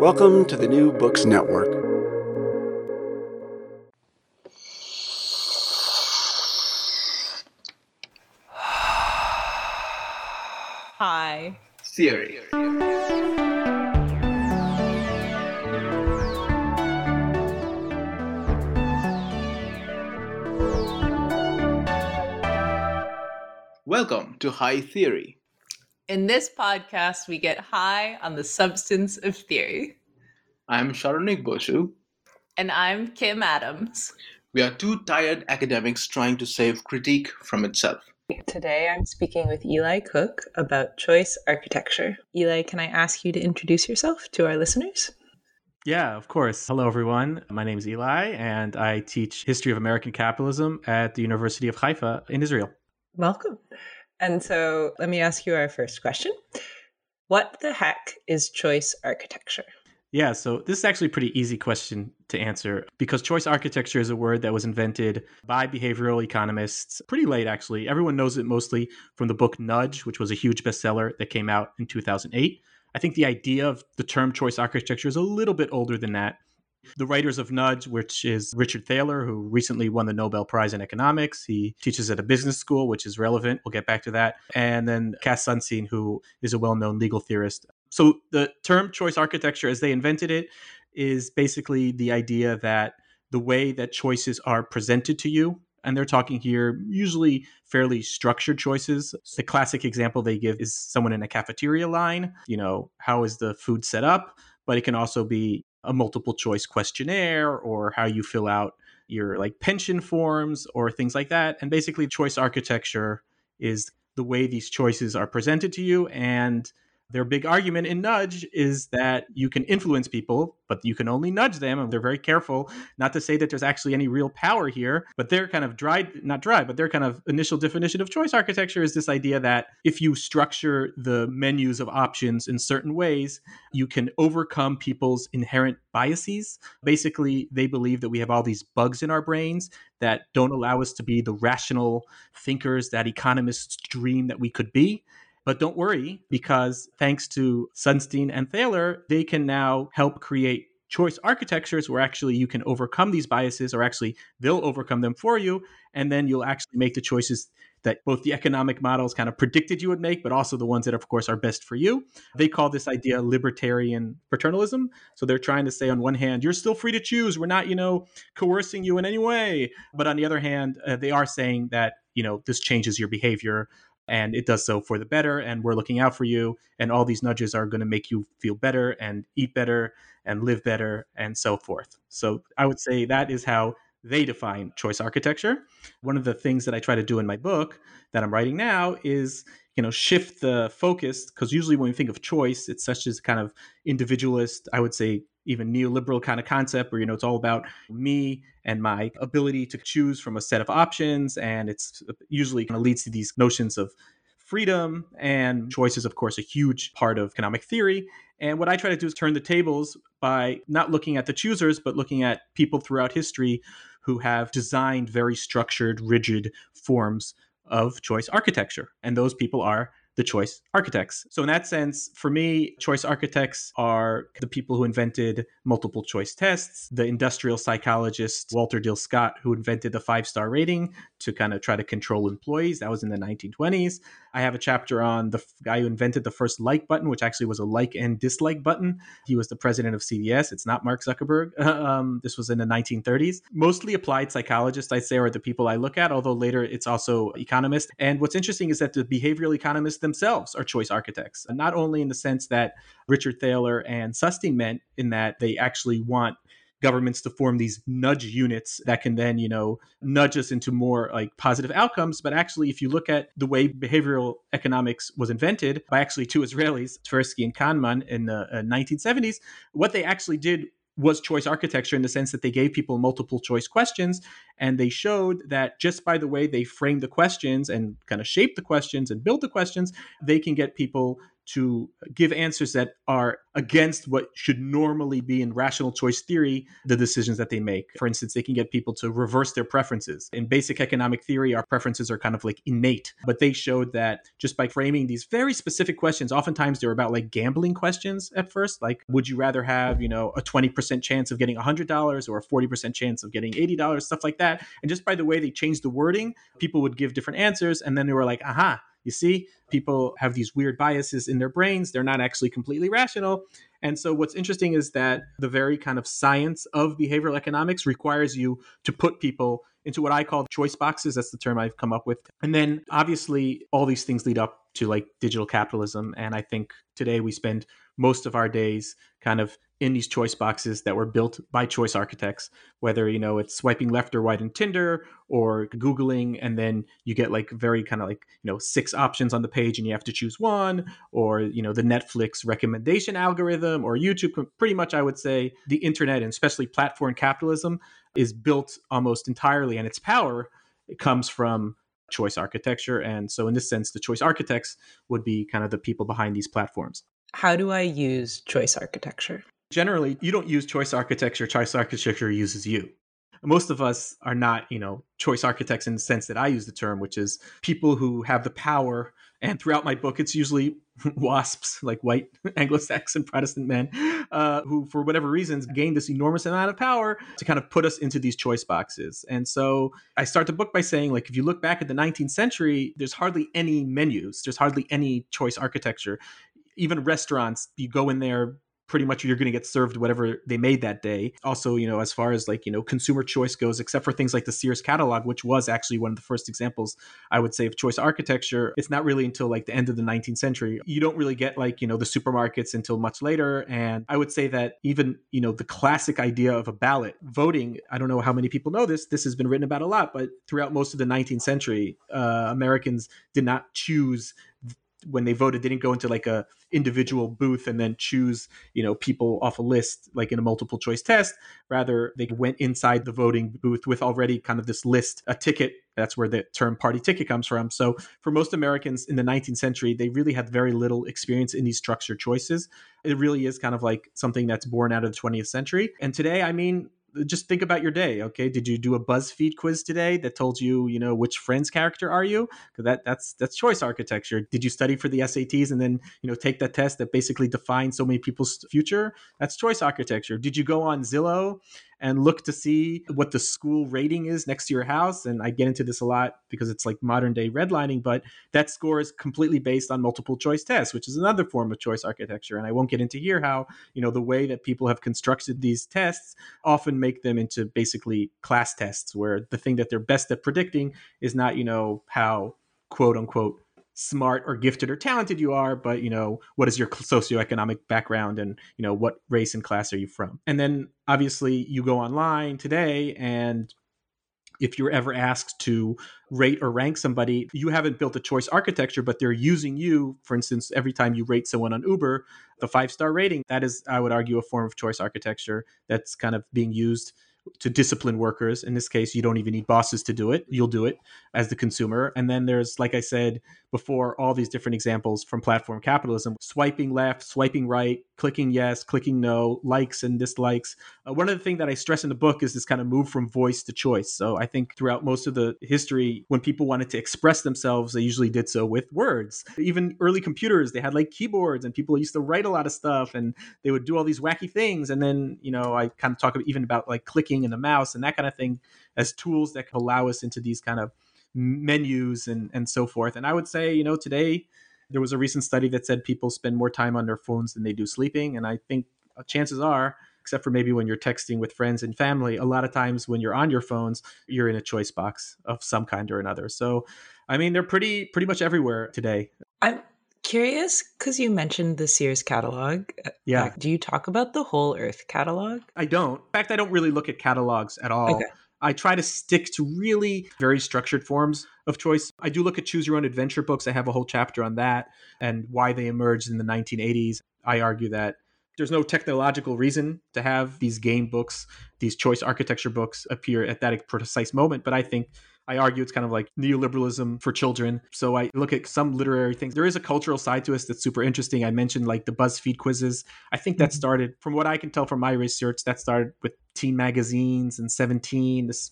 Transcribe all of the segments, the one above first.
Welcome to the New Books Network. Hi. Theory. Welcome to High Theory. In this podcast, we get high on the substance of theory. I'm Saronik Bosu. And I'm Kim Adams. We are two tired academics trying to save critique from itself. Today, I'm speaking with Eli Cook about choice architecture. Eli, can I ask you to introduce yourself to our listeners? Yeah, of course. Hello, everyone. My name is Eli, and I teach history of American capitalism at the University of Haifa in Israel. Welcome. And so, let me ask you our first question What the heck is choice architecture? Yeah, so this is actually a pretty easy question to answer because choice architecture is a word that was invented by behavioral economists pretty late, actually. Everyone knows it mostly from the book Nudge, which was a huge bestseller that came out in 2008. I think the idea of the term choice architecture is a little bit older than that. The writers of Nudge, which is Richard Thaler, who recently won the Nobel Prize in Economics. He teaches at a business school, which is relevant. We'll get back to that. And then Cass Sunstein, who is a well known legal theorist. So the term choice architecture, as they invented it, is basically the idea that the way that choices are presented to you, and they're talking here usually fairly structured choices. The classic example they give is someone in a cafeteria line. You know, how is the food set up? But it can also be a multiple choice questionnaire or how you fill out your like pension forms or things like that. And basically, choice architecture is the way these choices are presented to you and their big argument in Nudge is that you can influence people, but you can only nudge them. And they're very careful not to say that there's actually any real power here. But their kind of dry, not dry, but their kind of initial definition of choice architecture is this idea that if you structure the menus of options in certain ways, you can overcome people's inherent biases. Basically, they believe that we have all these bugs in our brains that don't allow us to be the rational thinkers that economists dream that we could be. But don't worry, because thanks to Sunstein and Thaler, they can now help create choice architectures where actually you can overcome these biases, or actually they'll overcome them for you. And then you'll actually make the choices that both the economic models kind of predicted you would make, but also the ones that, of course, are best for you. They call this idea libertarian paternalism. So they're trying to say, on one hand, you're still free to choose. We're not, you know, coercing you in any way. But on the other hand, uh, they are saying that, you know, this changes your behavior and it does so for the better and we're looking out for you and all these nudges are going to make you feel better and eat better and live better and so forth. So i would say that is how they define choice architecture. One of the things that i try to do in my book that i'm writing now is you know shift the focus because usually when we think of choice it's such as kind of individualist i would say even neoliberal kind of concept where you know it's all about me and my ability to choose from a set of options and it's usually kind of leads to these notions of freedom and choice is of course a huge part of economic theory. And what i try to do is turn the tables by not looking at the choosers but looking at people throughout history who have designed very structured rigid forms of choice architecture. And those people are the choice architects. So, in that sense, for me, choice architects are the people who invented multiple choice tests, the industrial psychologist Walter Dill Scott, who invented the five star rating to kind of try to control employees. That was in the 1920s. I have a chapter on the guy who invented the first like button, which actually was a like and dislike button. He was the president of CBS. It's not Mark Zuckerberg. um, this was in the 1930s. Mostly applied psychologists, I'd say, are the people I look at, although later it's also economists. And what's interesting is that the behavioral economists themselves are choice architects, And not only in the sense that Richard Thaler and Sunstein meant in that they actually want governments to form these nudge units that can then, you know, nudge us into more like positive outcomes. But actually, if you look at the way behavioral economics was invented by actually two Israelis, Tversky and Kahneman in the uh, 1970s, what they actually did was choice architecture in the sense that they gave people multiple choice questions and they showed that just by the way they frame the questions and kind of shape the questions and build the questions they can get people to give answers that are against what should normally be in rational choice theory the decisions that they make. For instance, they can get people to reverse their preferences. In basic economic theory, our preferences are kind of like innate, but they showed that just by framing these very specific questions, oftentimes they're about like gambling questions at first, like would you rather have, you know, a 20% chance of getting $100 or a 40% chance of getting $80, stuff like that. And just by the way they changed the wording, people would give different answers and then they were like, aha, you see, people have these weird biases in their brains. They're not actually completely rational. And so, what's interesting is that the very kind of science of behavioral economics requires you to put people into what I call choice boxes. That's the term I've come up with. And then, obviously, all these things lead up to like digital capitalism. And I think today we spend most of our days kind of in these choice boxes that were built by choice architects whether you know it's swiping left or right in tinder or googling and then you get like very kind of like you know six options on the page and you have to choose one or you know the netflix recommendation algorithm or youtube pretty much i would say the internet and especially platform capitalism is built almost entirely and its power comes from choice architecture and so in this sense the choice architects would be kind of the people behind these platforms how do I use choice architecture? Generally, you don't use choice architecture, choice architecture uses you. Most of us are not, you know, choice architects in the sense that I use the term, which is people who have the power. And throughout my book, it's usually WASPs, like white Anglo-Saxon Protestant men, uh, who, for whatever reasons, gained this enormous amount of power to kind of put us into these choice boxes. And so I start the book by saying, like, if you look back at the 19th century, there's hardly any menus, there's hardly any choice architecture even restaurants, you go in there pretty much you're going to get served whatever they made that day. Also, you know, as far as like, you know, consumer choice goes, except for things like the Sears catalog, which was actually one of the first examples, I would say, of choice architecture, it's not really until like the end of the 19th century. You don't really get like, you know, the supermarkets until much later. And I would say that even, you know, the classic idea of a ballot voting, I don't know how many people know this, this has been written about a lot, but throughout most of the 19th century, uh, Americans did not choose when they voted, they didn't go into like a individual booth and then choose, you know, people off a list like in a multiple choice test. Rather, they went inside the voting booth with already kind of this list, a ticket. That's where the term party ticket comes from. So for most Americans in the 19th century, they really had very little experience in these structured choices. It really is kind of like something that's born out of the 20th century. And today, I mean, just think about your day. Okay, did you do a BuzzFeed quiz today that told you, you know, which Friends character are you? Because that that's that's choice architecture. Did you study for the SATs and then you know take that test that basically defines so many people's future? That's choice architecture. Did you go on Zillow and look to see what the school rating is next to your house. And I get into this a lot because it's like modern day redlining, but that score is completely based on multiple choice tests, which is another form of choice architecture. And I won't get into here how, you know, the way that people have constructed these tests often make them into basically class tests where the thing that they're best at predicting is not, you know, how quote unquote smart or gifted or talented you are, but you know, what is your socioeconomic background and you know, what race and class are you from? And then obviously you go online today and if you're ever asked to rate or rank somebody, you haven't built a choice architecture, but they're using you, for instance, every time you rate someone on Uber, the five star rating, that is, I would argue, a form of choice architecture that's kind of being used to discipline workers. In this case, you don't even need bosses to do it. You'll do it as the consumer. And then there's, like I said before, all these different examples from platform capitalism swiping left, swiping right, clicking yes, clicking no, likes and dislikes. Uh, one of the things that I stress in the book is this kind of move from voice to choice. So I think throughout most of the history, when people wanted to express themselves, they usually did so with words. Even early computers, they had like keyboards and people used to write a lot of stuff and they would do all these wacky things. And then, you know, I kind of talk even about like clicking and the mouse and that kind of thing as tools that allow us into these kind of menus and, and so forth. And I would say, you know, today, there was a recent study that said people spend more time on their phones than they do sleeping. And I think uh, chances are, except for maybe when you're texting with friends and family, a lot of times when you're on your phones, you're in a choice box of some kind or another. So, I mean, they're pretty pretty much everywhere today. I'm curious because you mentioned the Sears catalog. Uh, yeah. Do you talk about the Whole Earth catalog? I don't. In fact, I don't really look at catalogs at all. Okay. I try to stick to really very structured forms of choice. I do look at choose your own adventure books. I have a whole chapter on that and why they emerged in the 1980s. I argue that there's no technological reason to have these game books, these choice architecture books appear at that precise moment, but I think I argue it's kind of like neoliberalism for children. So I look at some literary things. There is a cultural side to us that's super interesting. I mentioned like the BuzzFeed quizzes. I think that mm-hmm. started, from what I can tell from my research, that started with teen magazines and 17. This,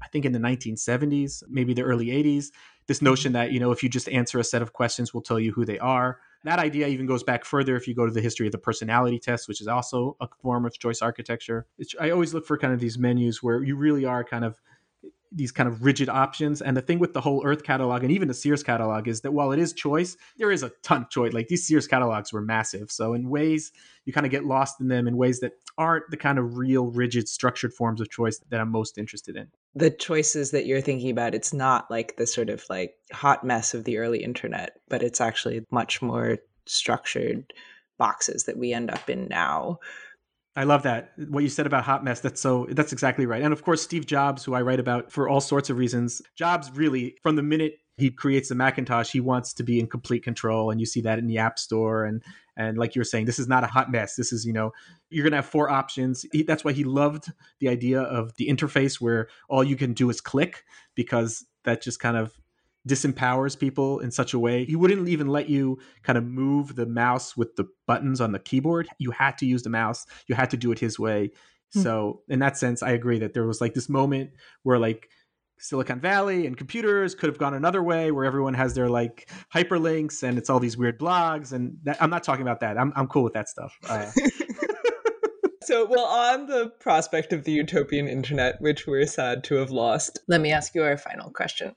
I think, in the 1970s, maybe the early 80s. This mm-hmm. notion that you know, if you just answer a set of questions, we'll tell you who they are. That idea even goes back further if you go to the history of the personality test, which is also a form of choice architecture. It's, I always look for kind of these menus where you really are kind of these kind of rigid options. And the thing with the whole Earth catalog and even the Sears catalog is that while it is choice, there is a ton of choice. Like these Sears catalogs were massive. So in ways you kind of get lost in them in ways that aren't the kind of real rigid structured forms of choice that I'm most interested in. The choices that you're thinking about, it's not like the sort of like hot mess of the early internet, but it's actually much more structured boxes that we end up in now I love that. What you said about hot mess, that's so that's exactly right. And of course Steve Jobs, who I write about for all sorts of reasons. Jobs really from the minute he creates the Macintosh, he wants to be in complete control and you see that in the App Store and and like you were saying, this is not a hot mess. This is, you know, you're going to have four options. He, that's why he loved the idea of the interface where all you can do is click because that just kind of disempowers people in such a way. He wouldn't even let you kind of move the mouse with the buttons on the keyboard. You had to use the mouse. You had to do it his way. Hmm. So, in that sense, I agree that there was like this moment where like Silicon Valley and computers could have gone another way where everyone has their like hyperlinks and it's all these weird blogs and that, I'm not talking about that. I'm I'm cool with that stuff. Uh, So, well, on the prospect of the utopian internet, which we're sad to have lost, let me ask you our final question.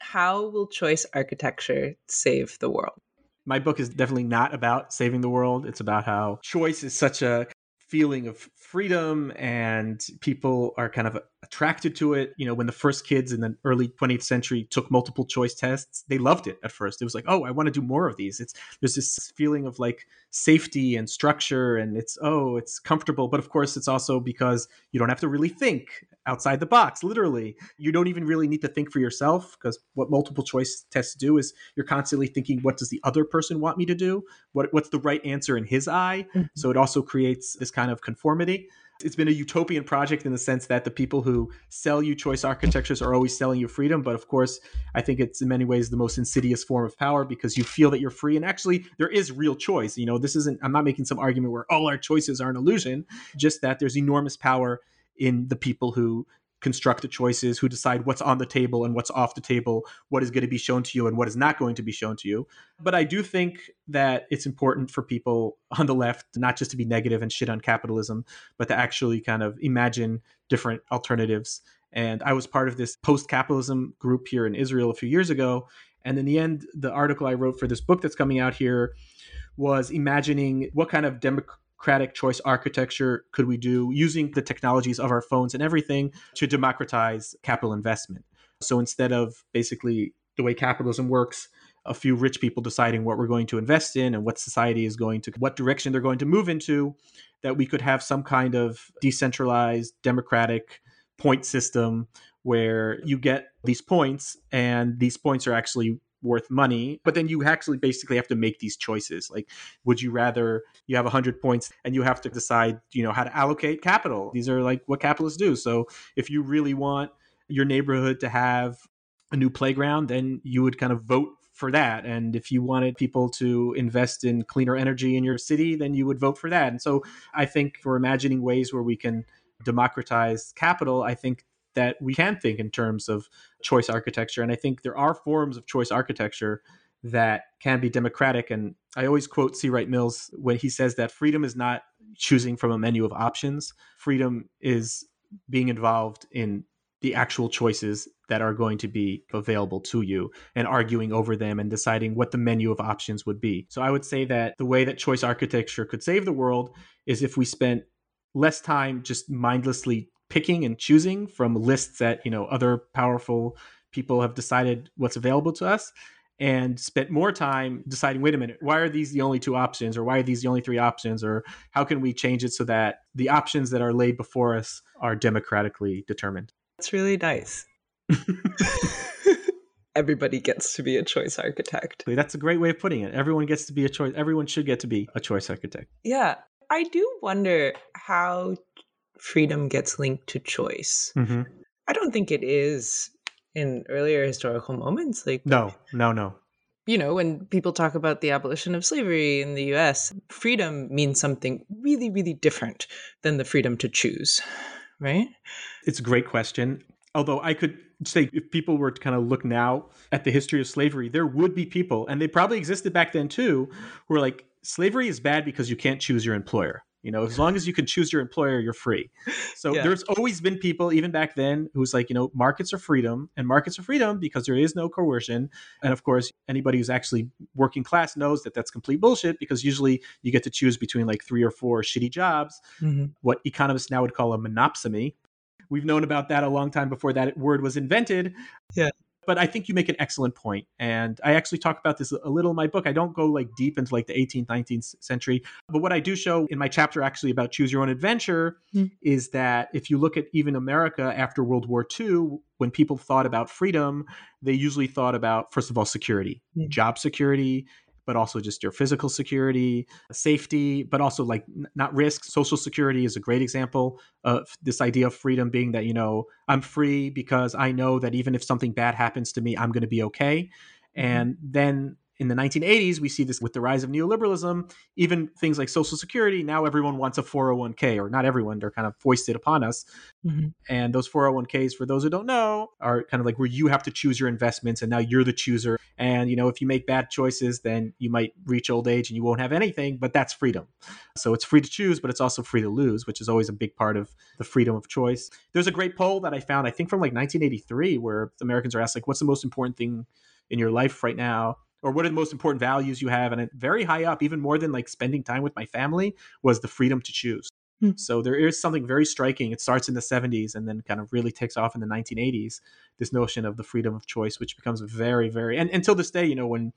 How will choice architecture save the world? My book is definitely not about saving the world. It's about how choice is such a feeling of freedom and people are kind of attracted to it. You know, when the first kids in the early 20th century took multiple choice tests, they loved it at first. It was like, oh, I want to do more of these. It's there's this feeling of like safety and structure and it's oh, it's comfortable. But of course, it's also because you don't have to really think outside the box, literally. You don't even really need to think for yourself because what multiple choice tests do is you're constantly thinking, what does the other person want me to do? What what's the right answer in his eye? Mm-hmm. So it also creates this kind of conformity. It's been a utopian project in the sense that the people who sell you choice architectures are always selling you freedom. But of course, I think it's in many ways the most insidious form of power because you feel that you're free. And actually, there is real choice. You know, this isn't, I'm not making some argument where all our choices are an illusion, just that there's enormous power in the people who construct the choices, who decide what's on the table and what's off the table, what is going to be shown to you and what is not going to be shown to you. But I do think that it's important for people on the left not just to be negative and shit on capitalism, but to actually kind of imagine different alternatives. And I was part of this post capitalism group here in Israel a few years ago. And in the end, the article I wrote for this book that's coming out here was imagining what kind of democratic democratic choice architecture could we do using the technologies of our phones and everything to democratize capital investment? So instead of basically the way capitalism works, a few rich people deciding what we're going to invest in and what society is going to, what direction they're going to move into, that we could have some kind of decentralized, democratic point system where you get these points and these points are actually worth money but then you actually basically have to make these choices like would you rather you have 100 points and you have to decide you know how to allocate capital these are like what capitalists do so if you really want your neighborhood to have a new playground then you would kind of vote for that. And if you wanted people to invest in cleaner energy in your city, then you would vote for that. And so I think for imagining ways where we can democratize capital, I think that we can think in terms of choice architecture. And I think there are forms of choice architecture that can be democratic. And I always quote C. Wright Mills when he says that freedom is not choosing from a menu of options, freedom is being involved in the actual choices that are going to be available to you and arguing over them and deciding what the menu of options would be. So I would say that the way that choice architecture could save the world is if we spent less time just mindlessly picking and choosing from lists that, you know, other powerful people have decided what's available to us and spent more time deciding wait a minute why are these the only two options or why are these the only three options or how can we change it so that the options that are laid before us are democratically determined? It's really nice. Everybody gets to be a choice architect. That's a great way of putting it. Everyone gets to be a choice everyone should get to be a choice architect. Yeah i do wonder how freedom gets linked to choice. Mm-hmm. i don't think it is in earlier historical moments like no no no. you know when people talk about the abolition of slavery in the US freedom means something really really different than the freedom to choose right? It's a great question. Although i could say if people were to kind of look now at the history of slavery there would be people and they probably existed back then too who are like slavery is bad because you can't choose your employer you know, as long as you can choose your employer, you're free. So yeah. there's always been people, even back then, who's like, you know, markets are freedom and markets are freedom because there is no coercion. And of course, anybody who's actually working class knows that that's complete bullshit because usually you get to choose between like three or four shitty jobs, mm-hmm. what economists now would call a monopsony. We've known about that a long time before that word was invented. Yeah but I think you make an excellent point. And I actually talk about this a little in my book. I don't go like deep into like the 18th, 19th century. But what I do show in my chapter actually about choose your own adventure mm. is that if you look at even America after World War II, when people thought about freedom, they usually thought about, first of all, security, mm. job security, but also just your physical security, safety, but also like not risk. Social security is a great example of this idea of freedom being that, you know, I'm free because I know that even if something bad happens to me, I'm going to be okay. Mm-hmm. And then in the 1980s, we see this with the rise of neoliberalism, even things like Social Security. Now everyone wants a 401k, or not everyone, they're kind of foisted upon us. Mm-hmm. And those 401ks, for those who don't know, are kind of like where you have to choose your investments and now you're the chooser. And, you know, if you make bad choices, then you might reach old age and you won't have anything, but that's freedom. So it's free to choose, but it's also free to lose, which is always a big part of the freedom of choice. There's a great poll that I found, I think from like 1983, where Americans are asked, like, what's the most important thing in your life right now? Or what are the most important values you have and it, very high up even more than like spending time with my family was the freedom to choose hmm. so there is something very striking it starts in the 70s and then kind of really takes off in the 1980s this notion of the freedom of choice which becomes very very and until this day you know when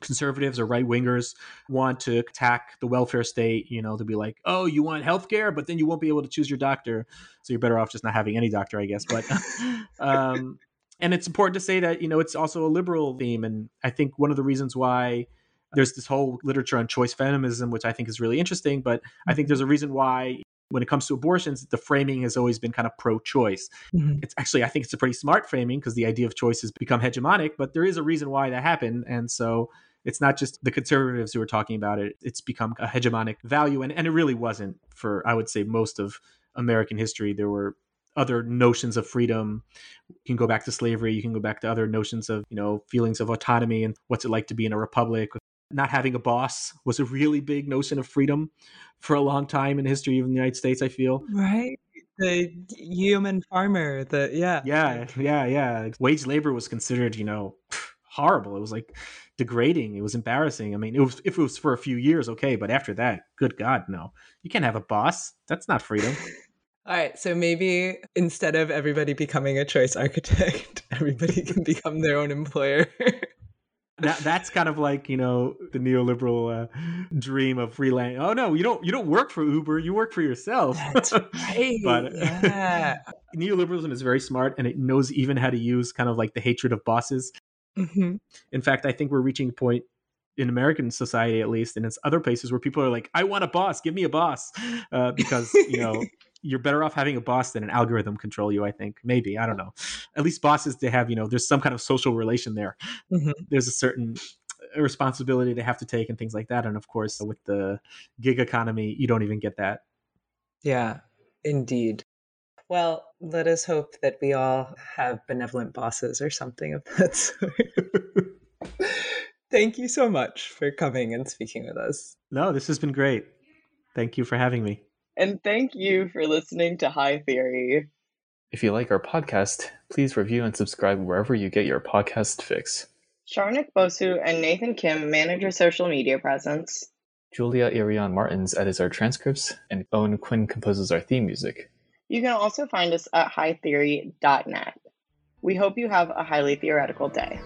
conservatives or right wingers want to attack the welfare state, you know, to be like, oh, you want health care, but then you won't be able to choose your doctor. So you're better off just not having any doctor, I guess. But um, and it's important to say that you know it's also a liberal theme and i think one of the reasons why there's this whole literature on choice feminism which i think is really interesting but i think mm-hmm. there's a reason why when it comes to abortions the framing has always been kind of pro-choice mm-hmm. it's actually i think it's a pretty smart framing because the idea of choice has become hegemonic but there is a reason why that happened and so it's not just the conservatives who are talking about it it's become a hegemonic value and, and it really wasn't for i would say most of american history there were other notions of freedom. You can go back to slavery. You can go back to other notions of, you know, feelings of autonomy and what's it like to be in a republic. Not having a boss was a really big notion of freedom for a long time in history of the United States, I feel. Right. The yeoman farmer, the, yeah. Yeah, yeah, yeah. Wage labor was considered, you know, horrible. It was like degrading. It was embarrassing. I mean, it was if it was for a few years, okay, but after that, good God, no. You can't have a boss. That's not freedom. All right, so maybe instead of everybody becoming a choice architect, everybody can become their own employer. that that's kind of like you know the neoliberal uh, dream of freelance. Oh no, you don't you don't work for Uber, you work for yourself. That's right. but yeah. neoliberalism is very smart, and it knows even how to use kind of like the hatred of bosses. Mm-hmm. In fact, I think we're reaching a point in American society, at least, and it's other places where people are like, "I want a boss, give me a boss," uh, because you know you're better off having a boss than an algorithm control you. I think maybe I don't know. At least bosses they have you know there's some kind of social relation there. Mhm. There's a certain responsibility they have to take and things like that. And of course, with the gig economy, you don't even get that. Yeah, indeed. Well, let us hope that we all have benevolent bosses or something of that sort. Thank you so much for coming and speaking with us. No, this has been great. Thank you for having me. And thank you for listening to High Theory. If you like our podcast, please review and subscribe wherever you get your podcast fix. Saronik Bosu and Nathan Kim manage our social media presence. Julia Irion Martins edits our transcripts, and Owen Quinn composes our theme music. You can also find us at hightheory.net. We hope you have a highly theoretical day.